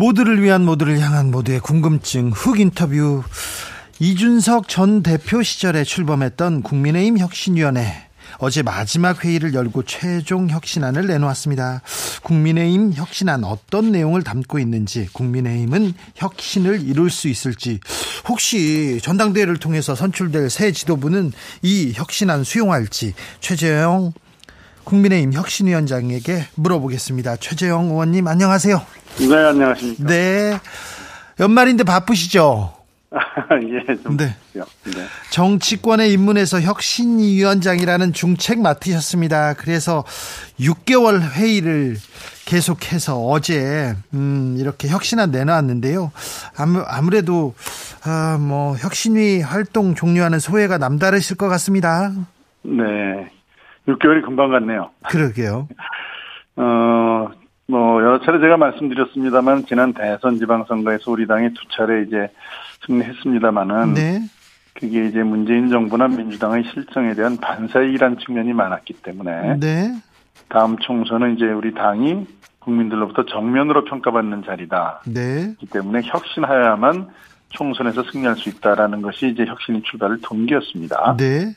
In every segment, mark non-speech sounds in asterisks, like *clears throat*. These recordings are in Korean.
모두를 위한 모두를 향한 모두의 궁금증. 훅 인터뷰. 이준석 전 대표 시절에 출범했던 국민의힘 혁신위원회. 어제 마지막 회의를 열고 최종 혁신안을 내놓았습니다. 국민의힘 혁신안 어떤 내용을 담고 있는지 국민의힘은 혁신을 이룰 수 있을지. 혹시 전당대회를 통해서 선출될 새 지도부는 이 혁신안 수용할지. 최재형 국민의힘 혁신위원장에게 물어보겠습니다. 최재형 의원님 안녕하세요. 네, 안녕하십니까. 네. 연말인데 바쁘시죠? *laughs* 예, 좀. 네. 네. 정치권에 입문해서 혁신위원장이라는 중책 맡으셨습니다. 그래서 6개월 회의를 계속해서 어제 음, 이렇게 혁신안 내놨는데요. 아무, 아무래도 아, 뭐 혁신위 활동 종료하는 소회가 남다르실 것 같습니다. 네. 6개월이 금방 갔네요. 그러게요. 어, 뭐, 여러 차례 제가 말씀드렸습니다만, 지난 대선 지방선거에서 우리 당이 두 차례 이제 승리했습니다만은, 네. 그게 이제 문재인 정부나 민주당의 실정에 대한 반사이란 측면이 많았기 때문에, 네. 다음 총선은 이제 우리 당이 국민들로부터 정면으로 평가받는 자리다. 네. 기 때문에 혁신하여야만 총선에서 승리할 수 있다라는 것이 이제 혁신의 출발을 동기였습니다. 네.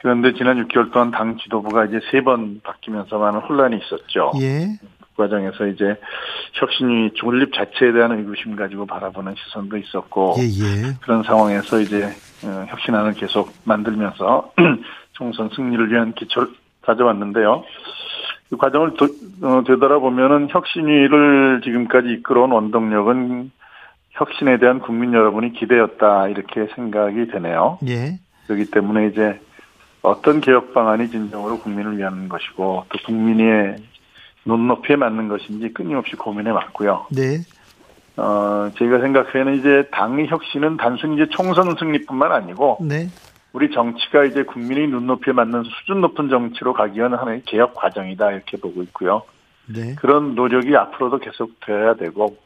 그런데 지난 6개월 동안 당 지도부가 이제 세 번 바뀌면서 많은 혼란이 있었죠. 예. 그 과정에서 이제 혁신이 존립 자체에 대한 의구심 가지고 바라보는 시선도 있었고 예, 예. 그런 상황에서 이제 어, 혁신안을 계속 만들면서 *clears throat* 총선 승리를 위한 기초를 가져왔는데요. 그 과정을 도, 어, 되돌아보면은 혁신위를 지금까지 이끌어온 원동력은 혁신에 대한 국민 여러분이 기대였다 이렇게 생각이 되네요. 예. 그렇기 때문에 이제 어떤 개혁 방안이 진정으로 국민을 위한 것이고 또 국민의 눈높이에 맞는 것인지 끊임없이 고민해 왔고요. 네. 어, 저희가 생각하는 이제 당의 혁신은 단순히 이제 총선 승리뿐만 아니고 네. 우리 정치가 이제 국민의 눈높이에 맞는 수준 높은 정치로 가기 위한 하나의 개혁 과정이다 이렇게 보고 있고요. 네. 그런 노력이 앞으로도 계속돼야 되고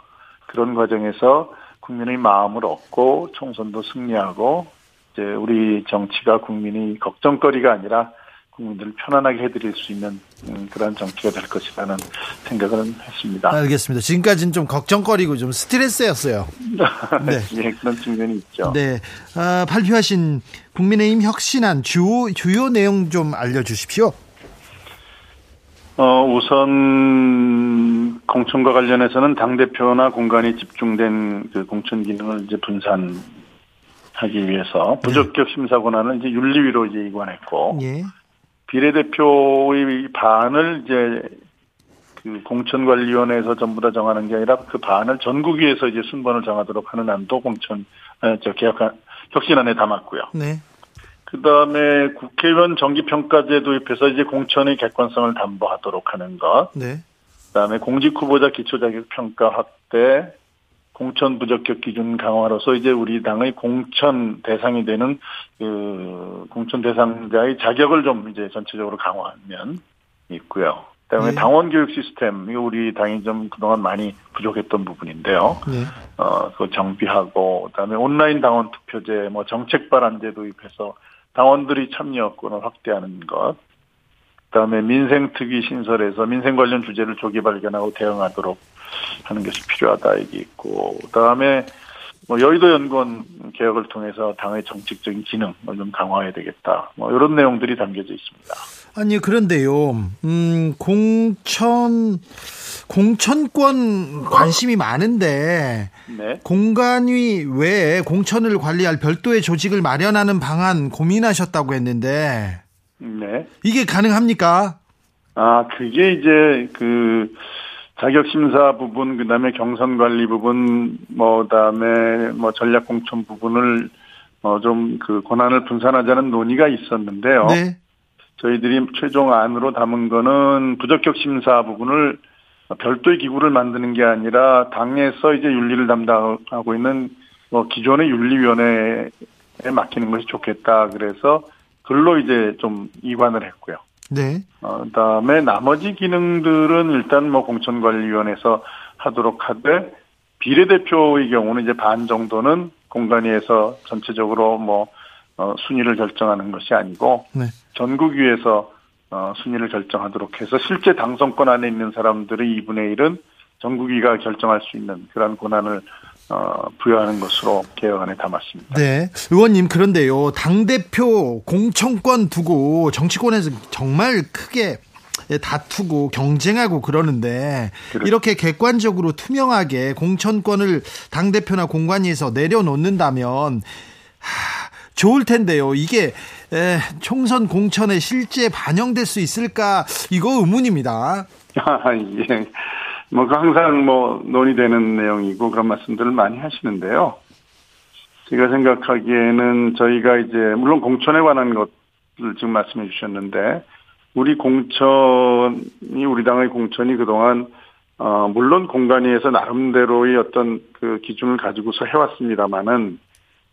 그런 과정에서 국민의 마음을 얻고 총선도 승리하고 이제 우리 정치가 국민이 걱정거리가 아니라 국민들을 편안하게 해드릴 수 있는 음, 그런 정치가 될 것이라는 생각을 했습니다. 알겠습니다. 지금까지는 좀 걱정거리고 좀 스트레스였어요. *laughs* 네. 예, 그런 측면이 있죠. 네. 아, 발표하신 국민의힘 혁신안 주요, 주요 내용 좀 알려주십시오. 어, 우선 공천과 관련해서는 당 대표나 공간이 집중된 그 공천 기능을 이제 분산 하기 위해서 부적격 심사 권한을 이제 윤리위로 이제 이관했고 예. 비례대표의 반을 이제 그 공천관리위원회에서 전부 다 정하는 게 아니라 그 반을 전국위에서 이제 순번을 정하도록 하는 안도 공천 아, 저 개혁한 혁신안에 담았고요. 네. 그 다음에 국회의원 정기평가제 도입해서 이제 공천의 객관성을 담보하도록 하는 것. 네. 그 다음에 공직 후보자 기초자격 평가 확대, 공천 부적격 기준 강화로서 이제 우리 당의 공천 대상이 되는 그 공천 대상자의 자격을 좀 이제 전체적으로 강화한 면 있고요. 그다음에 네. 당원 교육 시스템 이거 우리 당이 좀 그동안 많이 부족했던 부분인데요. 네. 어, 그 정비하고 그다음에 온라인 당원 투표제, 뭐 정책 발안제 도입해서 당원들이 참여권을 확대하는 것. 그다음에 민생 특위 신설해서 민생 관련 주제를 조기 발견하고 대응하도록 하는 것이 필요하다 얘기 있고 그다음에 뭐 여의도 연구원 개혁을 통해서 당의 정책적인 기능을 좀 강화해야 되겠다. 뭐 이런 내용들이 담겨져 있습니다. 아니 그런데요. 음, 공천 공천권 관심이 많은데 네. 공간위 외에 공천을 관리할 별도의 조직을 마련하는 방안 고민하셨다고 했는데 네. 이게 가능합니까? 아, 그게 이제 그 자격심사 부분, 그 다음에 경선 관리 부분, 뭐, 다음에 뭐 전략 공천 부분을 어, 좀그 권한을 분산하자는 논의가 있었는데요. 네. 저희들이 최종 안으로 담은 거는 부적격 심사 부분을 별도의 기구를 만드는 게 아니라 당에서 이제 윤리를 담당하고 있는 뭐 기존의 윤리위원회에 맡기는 것이 좋겠다. 그래서 글로 이제 좀 이관을 했고요. 네. 어, 그다음에 나머지 기능들은 일단 뭐 공천관리위원회에서 하도록 하되 비례대표의 경우는 이제 반 정도는 공관위에서 전체적으로 뭐 어, 순위를 결정하는 것이 아니고 네. 전국위에서 어, 순위를 결정하도록 해서 실제 당선권 안에 있는 사람들의 2분의 1은 전국위가 결정할 수 있는 그런 권한을 어, 부여하는 것으로 개혁안에 담았습니다. 네. 의원님, 그런데요. 당대표 공천권 두고 정치권에서 정말 크게 다투고 경쟁하고 그러는데 그렇죠. 이렇게 객관적으로 투명하게 공천권을 당대표나 공관위에서 내려놓는다면 하, 좋을 텐데요. 이게 에, 총선 공천에 실제 반영될 수 있을까? 이거 의문입니다. *laughs* 아, 예. 뭐, 그 항상 뭐, 논의되는 내용이고 그런 말씀들을 많이 하시는데요. 제가 생각하기에는 저희가 이제, 물론 공천에 관한 것을 지금 말씀해 주셨는데, 우리 공천이, 우리 당의 공천이 그동안, 어, 물론 공간위에서 나름대로의 어떤 그 기준을 가지고서 해왔습니다만은,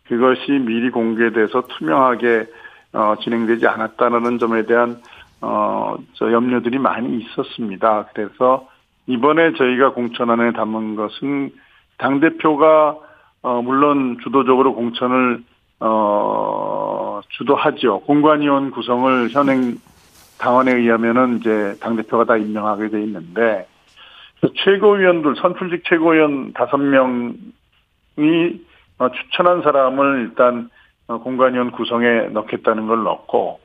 그것이 미리 공개돼서 투명하게, 어, 진행되지 않았다는 점에 대한, 어, 저 염려들이 많이 있었습니다. 그래서, 이번에 저희가 공천안에 담은 것은 당 대표가 어 물론 주도적으로 공천을 어 주도하죠. 공관위원 구성을 현행 당원에 의하면은 이제 당 대표가 다 임명하게 돼 있는데 그 최고위원들 선출직 최고위원 다섯 명이 어, 추천한 사람을 일단 어, 공관위원 구성에 넣겠다는 걸 넣고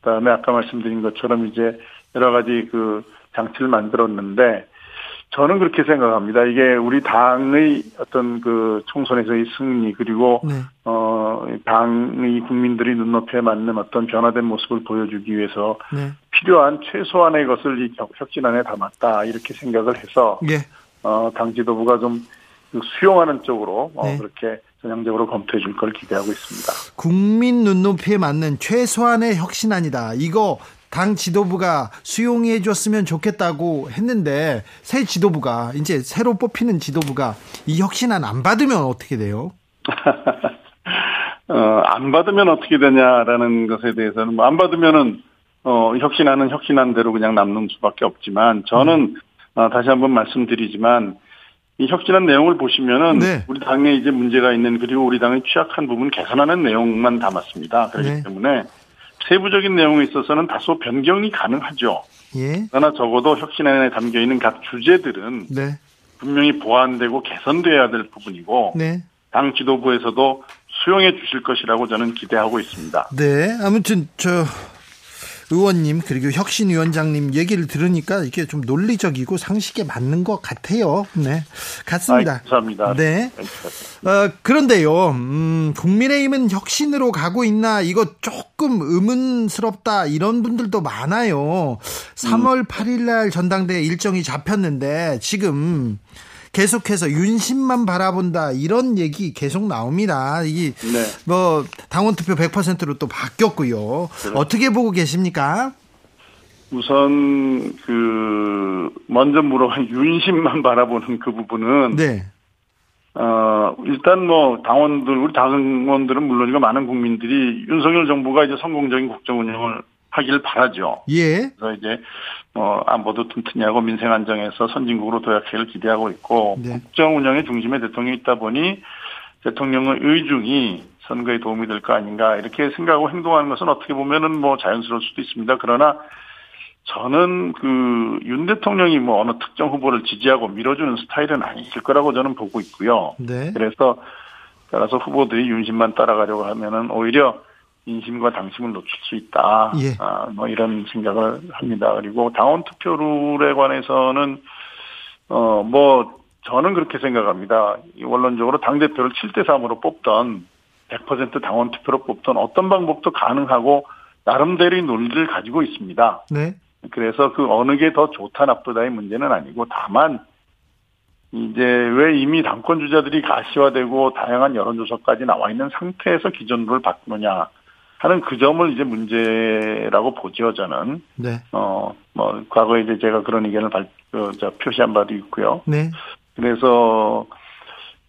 그다음에 아까 말씀드린 것처럼 이제 여러 가지 그 장치를 만들었는데 저는 그렇게 생각합니다. 이게 우리 당의 어떤 그 총선에서의 승리 그리고 네. 어 당의 국민들이 눈높이에 맞는 어떤 변화된 모습을 보여주기 위해서 네. 필요한 최소한의 것을 이 혁- 혁신안에 담았다 이렇게 생각을 해서 예. 어당 지도부가 좀 수용하는 쪽으로 어, 네. 그렇게 전향적으로 검토해 줄 걸 기대하고 있습니다. 국민 눈높이에 맞는 최소한의 혁신안이다. 이거 당 지도부가 수용해 줬으면 좋겠다고 했는데 새 지도부가 이제 새로 뽑히는 지도부가 이 혁신안 안 받으면 어떻게 돼요? *laughs* 어, 안 받으면 어떻게 되냐라는 것에 대해서는 뭐 안 받으면은 어, 혁신하는 혁신한 대로 그냥 남는 수밖에 없지만 저는 어, 다시 한번 말씀드리지만 이 혁신한 내용을 보시면은 네. 우리 당에 이제 문제가 있는 그리고 우리 당의 취약한 부분 개선하는 내용만 담았습니다. 그렇기 네. 때문에 세부적인 내용에 있어서는 다소 변경이 가능하죠. 예. 그러나 적어도 혁신 안에 담겨 있는 각 주제들은 네. 분명히 보완되고 개선돼야 될 부분이고 네. 당 지도부에서도 수용해 주실 것이라고 저는 기대하고 있습니다. 네. 아무튼 저 의원님 그리고 혁신 위원장님 얘기를 들으니까 이게 좀 논리적이고 상식에 맞는 것 같아요. 네. 같습니다. 아이, 감사합니다. 네. 어, 그런데요, 음, 국민의힘은 혁신으로 가고 있나, 이거 조금 의문스럽다, 이런 분들도 많아요. 3월 8일 날 전당대 회 일정이 잡혔는데, 지금 계속해서 윤심만 바라본다, 이런 얘기 계속 나옵니다. 이, 네. 뭐, 당원 투표 100%로 또 바뀌었고요. 어떻게 보고 계십니까? 우선 그 먼저 물어본 *laughs* 윤심만 바라보는 그 부분은 네. 어 일단 뭐 당원들 우리 당원들은 물론이고 많은 국민들이 윤석열 정부가 이제 성공적인 국정 운영을 하길 바라죠. 예. 그래서 이제 뭐 안보도 튼튼히 하고 민생 안정에서 선진국으로 도약하기를 기대하고 있고 네. 국정 운영의 중심에 대통령이 있다 보니 대통령의 의중이 선거에 도움이 될 거 아닌가 이렇게 생각하고 행동하는 것은 어떻게 보면은 뭐 자연스러울 수도 있습니다. 그러나 저는 그 윤 대통령이 뭐 어느 특정 후보를 지지하고 밀어주는 스타일은 아니실 거라고 저는 보고 있고요. 네. 그래서 따라서 후보들이 윤심만 따라가려고 하면은 오히려 인심과 당심을 놓칠 수 있다. 예. 아, 뭐 이런 생각을 합니다. 그리고 당원 투표 룰에 관해서는 어 뭐 저는 그렇게 생각합니다. 이 원론적으로 당 대표를 7대 3으로 뽑던 100% 당원 투표로 뽑던 어떤 방법도 가능하고 나름대로의 논리를 가지고 있습니다. 네. 그래서 그 어느 게 더 좋다 나쁘다의 문제는 아니고 다만 이제 왜 이미 당권 주자들이 가시화되고 다양한 여론조사까지 나와 있는 상태에서 기존 룰을 바꾸느냐 하는 그 점을 이제 문제라고 보죠 저는 네. 어뭐 과거에 이제 제가 그런 의견을 발, 그, 저 표시한 바도 있고요 네. 그래서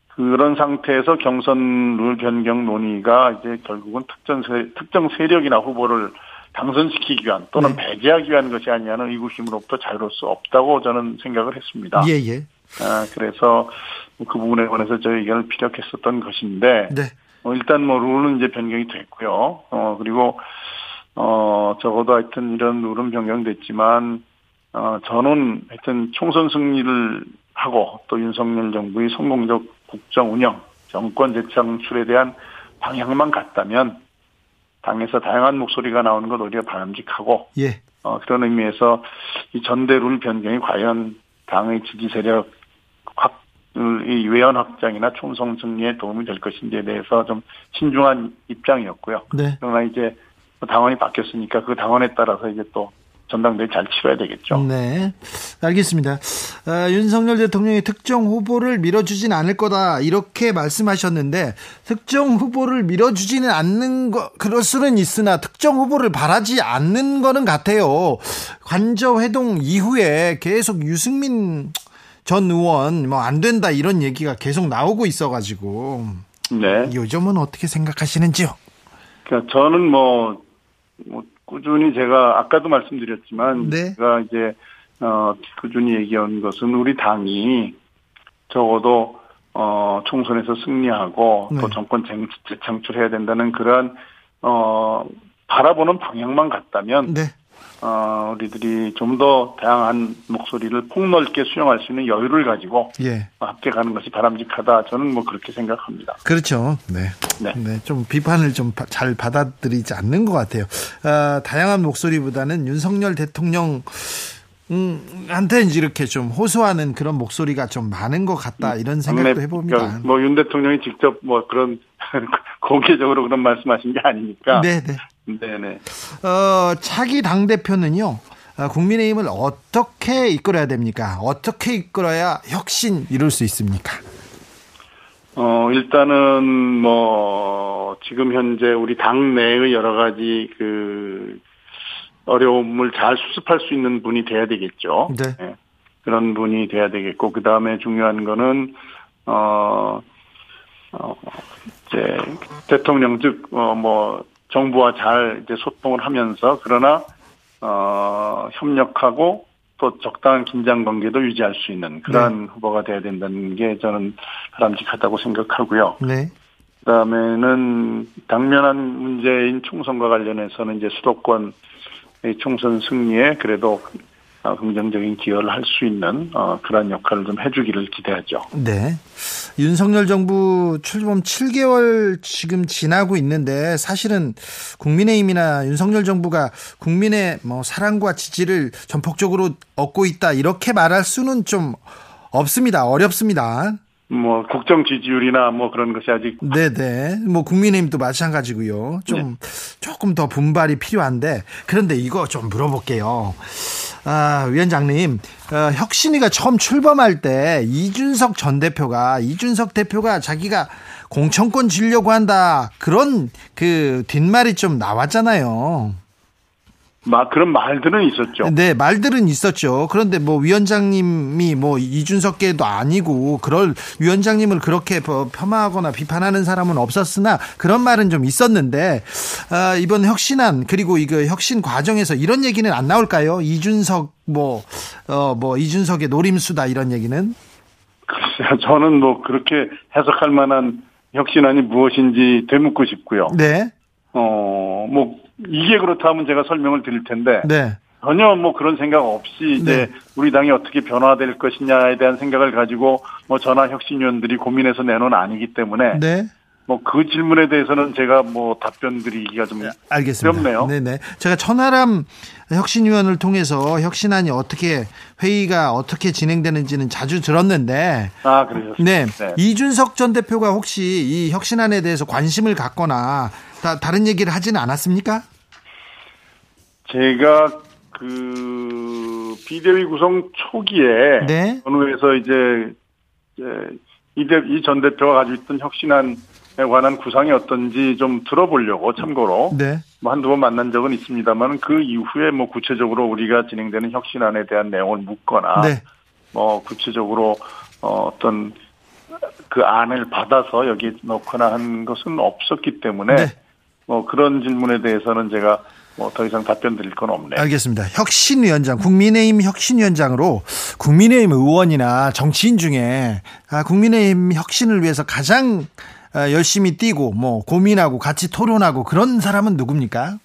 그런 상태에서 경선 룰 변경 논의가 이제 결국은 특정 세, 특정 세력이나 후보를 당선시키기 위한 또는 네. 배제하기 위한 것이 아니냐는 의구심으로부터 자유로울 수 없다고 저는 생각을 했습니다. 예, 예. 아, 그래서 그 부분에 관해서 저희 의견을 피력했었던 것인데, 네. 어, 일단 뭐 룰은 이제 변경이 됐고요. 어, 그리고, 어, 적어도 하여튼 이런 룰은 변경됐지만, 어, 저는 하여튼 총선 승리를 하고 또 윤석열 정부의 성공적 국정 운영, 정권 재창출에 대한 방향만 같다면 당에서 다양한 목소리가 나오는 것 오히려 바람직하고 예. 어, 그런 의미에서 이 전대 룰 변경이 과연 당의 지지 세력 확, 이 외연 확장이나 총선 승리에 도움이 될 것인지에 대해서 좀 신중한 입장이었고요. 네. 그러나 이제 당원이 바뀌었으니까 그 당원에 따라서 이제 또 전당대회 잘 치러야 되겠죠. 네, 알겠습니다. 어, 윤석열 대통령이 특정 후보를 밀어주진 않을 거다 이렇게 말씀하셨는데 특정 후보를 밀어주지는 않는 거 그럴 수는 있으나 특정 후보를 바라지 않는 거는 같아요. 관저 회동 이후에 계속 유승민 전 의원 뭐 안 된다 이런 얘기가 계속 나오고 있어가지고 네. 요즘은 어떻게 생각하시는지요? 그러니까 저는 뭐, 뭐 꾸준히 제가 아까도 말씀드렸지만 네. 제가 이제 어 꾸준히 얘기한 것은 우리 당이 적어도 어 총선에서 승리하고 네. 또 정권 재창출해야 된다는 그러한 어 바라보는 방향만 같다면 네. 어, 우리들이 좀 더 다양한 목소리를 폭넓게 수용할 수 있는 여유를 가지고 예. 함께 가는 것이 바람직하다. 저는 뭐 그렇게 생각합니다. 그렇죠. 네. 네. 네. 좀 비판을 좀 잘 받아들이지 않는 것 같아요. 어, 다양한 목소리보다는 윤석열 대통령 음, 한테 이렇게 좀 호소하는 그런 목소리가 좀 많은 것 같다 이런 생각도 해봅니다. 그러니까 뭐윤 대통령이 직접 뭐 그런 *laughs* 공개적으로 그런 말씀하신 게 아니니까. 네네. 네네. 어, 차기 당 대표는요. 어, 국민의힘을 어떻게 이끌어야 됩니까? 어떻게 이끌어야 혁신 이룰 수 있습니까? 어, 일단은 뭐 지금 현재 우리 당 내의 여러 가지 그 어려움을 잘 수습할 수 있는 분이 돼야 되겠죠. 네. 네. 그런 분이 돼야 되겠고 그 다음에 중요한 거는 어, 어 이제 대통령 즉 어 뭐 정부와 잘 이제 소통을 하면서 그러나 어 협력하고 또 적당한 긴장 관계도 유지할 수 있는 그러한 네. 후보가 돼야 된다는 게 저는 바람직하다고 생각하고요. 네. 그다음에는 당면한 문제인 총선과 관련해서는 이제 수도권 총선 승리에 그래도 어, 긍정적인 기여를 할 수 있는 어, 그러한 역할을 좀 해주기를 기대하죠. 네. 윤석열 정부 출범 7개월 지금 지나고 있는데 사실은 국민의힘이나 윤석열 정부가 국민의 뭐 사랑과 지지를 전폭적으로 얻고 있다 이렇게 말할 수는 좀 없습니다. 어렵습니다. 뭐 국정 지지율이나 뭐 그런 것이 아직 네네 뭐 국민의힘도 마찬가지고요 좀 네. 조금 더 분발이 필요한데 그런데 이거 좀 물어볼게요 아 위원장님 어, 혁신이가 처음 출범할 때 이준석 전 대표가 이준석 대표가 자기가 공천권 지려고 한다 그런 그 뒷말이 좀 나왔잖아요. 막 그런 말들은 있었죠. 네, 말들은 있었죠. 그런데 뭐 위원장님이 뭐 이준석계도 아니고 그럴 위원장님을 그렇게 뭐 폄하하거나 비판하는 사람은 없었으나 그런 말은 좀 있었는데 아, 이번 혁신안 그리고 이거 혁신 과정에서 이런 얘기는 안 나올까요? 이준석 뭐어뭐 어, 뭐 이준석의 노림수다 이런 얘기는 글쎄요, 저는 뭐 그렇게 해석할 만한 혁신안이 무엇인지 되묻고 싶고요. 네. 어, 뭐 이게 그렇다면 제가 설명을 드릴 텐데 네. 전혀 뭐 그런 생각 없이 이제 네. 우리 당이 어떻게 변화될 것이냐에 대한 생각을 가지고 뭐 전화 혁신위원들이 고민해서 내놓은 아니기 때문에 네. 뭐 그 질문에 대해서는 제가 뭐 답변 드리기가 좀 네, 알겠습니다. 어렵네요. 네네. 제가 천하람 혁신위원을 통해서 혁신안이 어떻게 회의가 어떻게 진행되는지는 자주 들었는데 아 그래요. 네. 네. 이준석 전 대표가 혹시 이 혁신안에 대해서 관심을 갖거나 다, 다른 얘기를 하지는 않았습니까? 제가 그 비대위 구성 초기에 네. 어느에서 이제 이전 대표가 가지고 있던 혁신안에 관한 구상이 어떤지 좀 들어보려고 참고로 네. 뭐 한두 번 만난 적은 있습니다만 그 이후에 뭐 구체적으로 우리가 진행되는 혁신안에 대한 내용을 묻거나 네. 뭐 구체적으로 어, 어떤 그 안을 받아서 여기에 넣거나 한 것은 없었기 때문에 네. 뭐 그런 질문에 대해서는 제가 뭐 더 이상 답변 드릴 건 없네요. 알겠습니다. 혁신위원장, 국민의힘 혁신위원장으로 국민의힘 의원이나 정치인 중에 아, 국민의힘 혁신을 위해서 가장 아, 열심히 뛰고 뭐 고민하고 같이 토론하고 그런 사람은 누굽니까?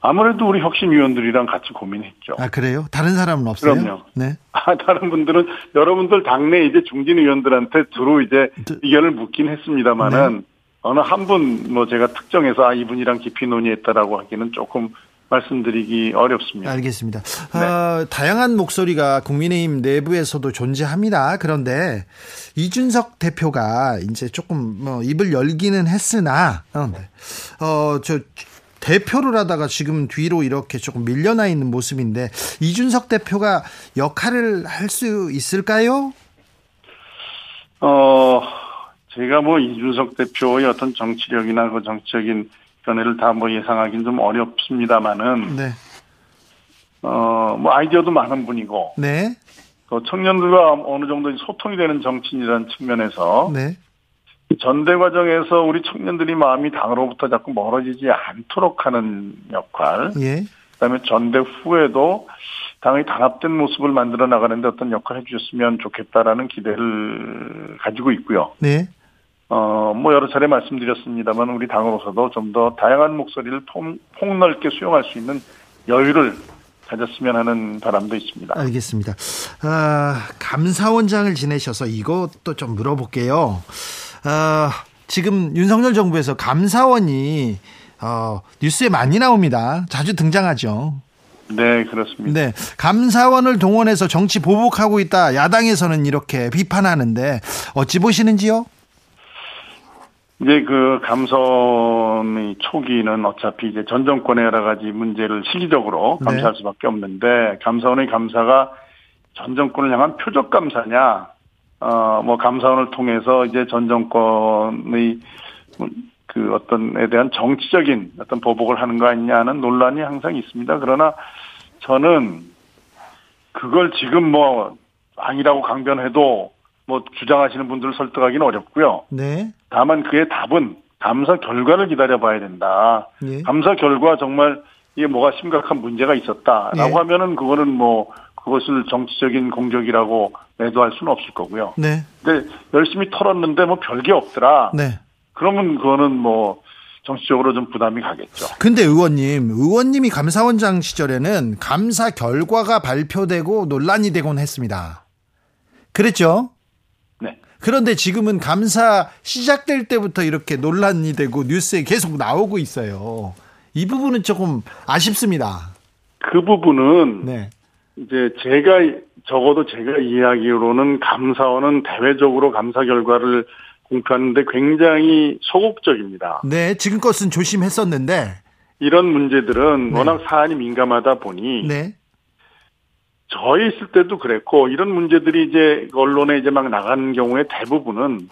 아무래도 우리 혁신위원들이랑 같이 고민했죠. 아 그래요? 다른 사람은 없어요? 그럼요. 네. *laughs* 아, 다른 분들은 여러분들 당내 이제 중진 의원들한테 주로 이제 저- 의견을 묻긴 했습니다만은 어느 한 분 뭐 제가 특정해서 아 이분이랑 깊이 논의했다라고 하기는 조금 말씀드리기 어렵습니다. 알겠습니다. 네. 어, 다양한 목소리가 국민의힘 내부에서도 존재합니다. 그런데 이준석 대표가 이제 조금 뭐 입을 열기는 했으나 어, 네. 어, 저 대표를 하다가 지금 뒤로 이렇게 조금 밀려나 있는 모습인데 이준석 대표가 역할을 할 수 있을까요? 어, 제가 뭐 이준석 대표의 어떤 정치력이나 그 정치적인 견해를 다 뭐 예상하기는 좀 어렵습니다만은, 네, 어, 뭐 아이디어도 많은 분이고, 네, 또 청년들과 어느 정도 소통이 되는 정치인이라는 측면에서, 네, 전대 과정에서 우리 청년들이 마음이 당으로부터 자꾸 멀어지지 않도록 하는 역할, 예, 그다음에 전대 후에도 당의 단합된 모습을 만들어 나가는데 어떤 역할을 해주셨으면 좋겠다라는 기대를 가지고 있고요. 네, 어, 뭐 여러 차례 말씀드렸습니다만 우리 당으로서도 좀 더 다양한 목소리를 폭, 폭넓게 수용할 수 있는 여유를 가졌으면 하는 바람도 있습니다. 알겠습니다. 아, 감사원장을 지내셔서 이것도 좀 물어볼게요. 아, 지금 윤석열 정부에서 감사원이 어, 뉴스에 많이 나옵니다. 자주 등장하죠. 네, 그렇습니다. 네, 감사원을 동원해서 정치 보복하고 있다. 야당에서는 이렇게 비판하는데 어찌 보시는지요? 이제 그 감사원의 초기는 어차피 이제 전 정권의 여러 가지 문제를 시기적으로 네. 감사할 수밖에 없는데 감사원의 감사가 전 정권을 향한 표적 감사냐, 어, 뭐 감사원을 통해서 이제 전 정권의 그 어떤에 대한 정치적인 어떤 보복을 하는 거 아니냐는 논란이 항상 있습니다. 그러나 저는 그걸 지금 뭐 아니라고 강변해도 뭐 주장하시는 분들을 설득하기는 어렵고요. 네, 다만 그의 답은 감사 결과를 기다려봐야 된다. 예. 감사 결과 정말 이게 뭐가 심각한 문제가 있었다라고 예. 하면은 그거는 뭐 그것을 정치적인 공격이라고 매도할 수는 없을 거고요. 네, 근데 열심히 털었는데 뭐 별게 없더라. 네. 그러면 그거는 뭐 정치적으로 좀 부담이 가겠죠. 근데 의원님, 의원님이 감사원장 시절에는 감사 결과가 발표되고 논란이 되곤 했습니다. 그랬죠? 네. 그런데 지금은 감사 시작될 때부터 이렇게 논란이 되고 뉴스에 계속 나오고 있어요. 이 부분은 조금 아쉽습니다. 그 부분은 네. 이제 제가 적어도 제가 이야기로는 감사원은 대외적으로 감사 결과를 공표하는데 굉장히 소극적입니다. 네, 지금껏은 조심했었는데, 이런 문제들은 네. 워낙 사안이 민감하다 보니 네. 저희 있을 때도 그랬고 이런 문제들이 이제 언론에 이제 막 나가는 경우에 대부분은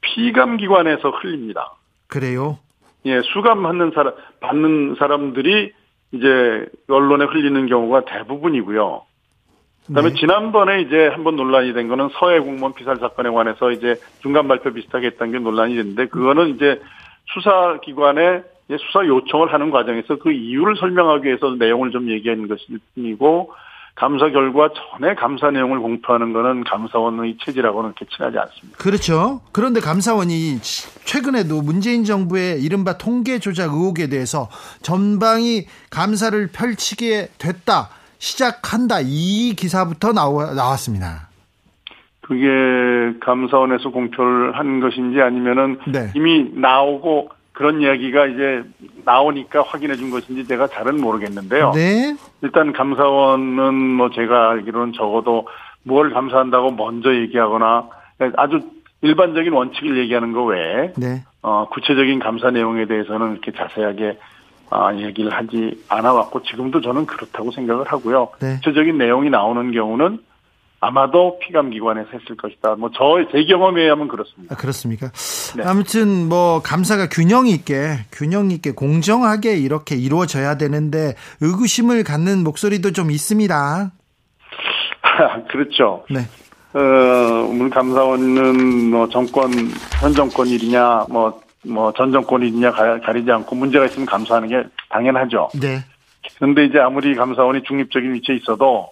피감 기관에서 흘립니다. 그래요. 예, 수감하는 사람 받는 사람들이 이제 언론에 흘리는 경우가 대부분이고요. 그다음에 네. 지난번에 이제 한번 논란이 된 거는 서해 공무원 피살 사건에 관해서 이제 중간 발표 비슷하게 했던 게 논란이 됐는데 그거는 이제 수사 기관에 수사 요청을 하는 과정에서 그 이유를 설명하기 위해서 내용을 좀 얘기하는 것일 뿐이고 감사 결과 전에 감사 내용을 공표하는 거는 감사원의 체질하고는 이렇게 친하지 않습니다. 그렇죠. 그런데 감사원이 최근에도 문재인 정부의 이른바 통계 조작 의혹에 대해서 전방위 감사를 펼치게 됐다. 시작한다. 이 기사부터 나와, 나왔습니다. 그게 감사원에서 공표를 한 것인지 아니면은 네. 이미 나오고 그런 이야기가 이제 나오니까 확인해 준 것인지 제가 잘은 모르겠는데요. 네. 일단 감사원은 뭐 제가 알기로는 적어도 뭘 감사한다고 먼저 얘기하거나 아주 일반적인 원칙을 얘기하는 거 외에 네. 어, 구체적인 감사 내용에 대해서는 이렇게 자세하게 아, 얘기를 하지 않아 왔고 지금도 저는 그렇다고 생각을 하고요. 네. 구체적인 내용이 나오는 경우는 아마도 피감 기관에서 했을 것이다. 뭐 저 제 경험에 의하면 그렇습니다. 아, 그렇습니까? 네. 아무튼 뭐 감사가 균형 있게 균형 있게 공정하게 이렇게 이루어져야 되는데 의구심을 갖는 목소리도 좀 있습니다. *laughs* 그렇죠. 네. 어, 문 감사원은 뭐 정권, 현 정권 일이냐, 뭐, 뭐 전 정권 일이냐 가리지 않고 문제가 있으면 감사하는 게 당연하죠. 네. 그런데 이제 아무리 감사원이 중립적인 위치에 있어도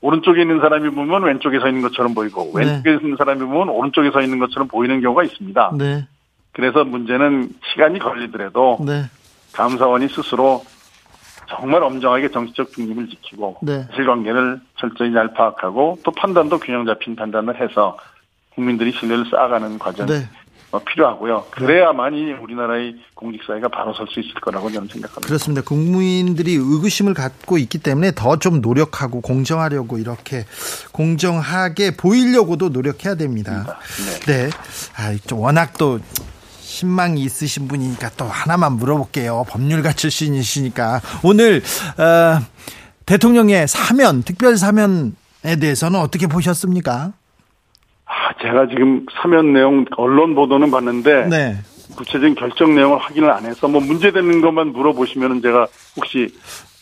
오른쪽에 있는 사람이 보면 왼쪽에 서 있는 것처럼 보이고 네. 왼쪽에 있는 사람이 보면 오른쪽에 서 있는 것처럼 보이는 경우가 있습니다. 네. 그래서 문제는 시간이 걸리더라도 네. 감사원이 스스로 정말 엄정하게 정치적 중립을 지키고 네. 실관계를 철저히 잘 파악하고 또 판단도 균형 잡힌 판단을 해서 국민들이 신뢰를 쌓아가는 과정이 네. 어, 필요하고요. 그래야만이 우리나라의 공직사회가 바로 설 수 있을 거라고 저는 생각합니다. 그렇습니다. 국민들이 의구심을 갖고 있기 때문에 더 좀 노력하고 공정하려고 이렇게 공정하게 보이려고도 노력해야 됩니다. 네. 아, 좀 워낙 또 신망이 있으신 분이니까 또 하나만 물어볼게요. 법률가 출신이시니까 오늘 어, 대통령의 사면, 특별 사면에 대해서는 어떻게 보셨습니까? 아, 제가 지금 사면 내용 언론 보도는 봤는데 네. 구체적인 결정 내용을 확인을 안 해서 뭐 문제되는 것만 물어보시면은 제가 혹시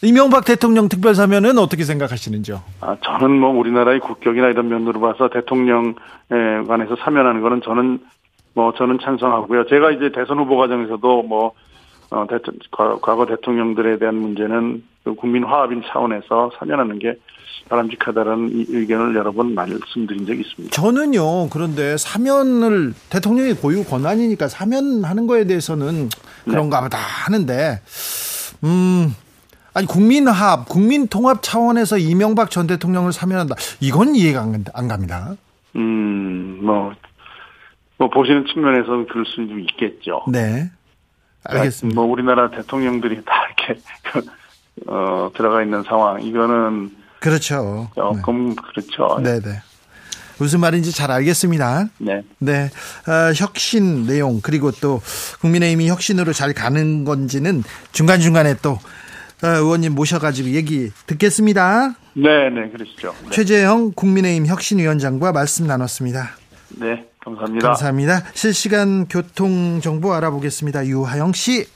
이명박 대통령 특별 사면은 어떻게 생각하시는지요? 아, 저는 뭐 우리나라의 국격이나 이런 면으로 봐서 대통령에 관해서 사면하는 거는 저는 뭐 저는 찬성하고요. 제가 이제 대선 후보 과정에서도 뭐 어, 대통, 과- 과거 대통령들에 대한 문제는 그 국민 화합인 차원에서 사면하는 게 바람직하다는 이 의견을 여러 번 말씀드린 적이 있습니다. 저는요, 그런데 사면을 대통령의 고유 권한이니까 사면하는 거에 대해서는 그런가 보다 하는데, 음, 아니, 국민합, 국민통합 차원에서 이명박 전 대통령을 사면한다. 이건 이해가 안, 간- 안 갑니다. 음, 뭐, 뭐 보시는 측면에서는 그럴 수 있겠죠. 네. 알겠습니다. 뭐 우리나라 대통령들이 다 이렇게 *laughs* 어, 들어가 있는 상황 이거는 그렇죠. 조금 그렇죠. 네, 네. 무슨 말인지 잘 알겠습니다. 네. 네, 어, 혁신 내용 그리고 또 국민의힘이 혁신으로 잘 가는 건지는 중간 중간에 또 어, 의원님 모셔가지고 얘기 듣겠습니다. 네, 네, 그러시죠. 네, 최재형 국민의힘 혁신위원장과 말씀 나눴습니다. 네 감사합니다. 감사합니다. 실시간 교통 정보 알아보겠습니다. 유하영 씨.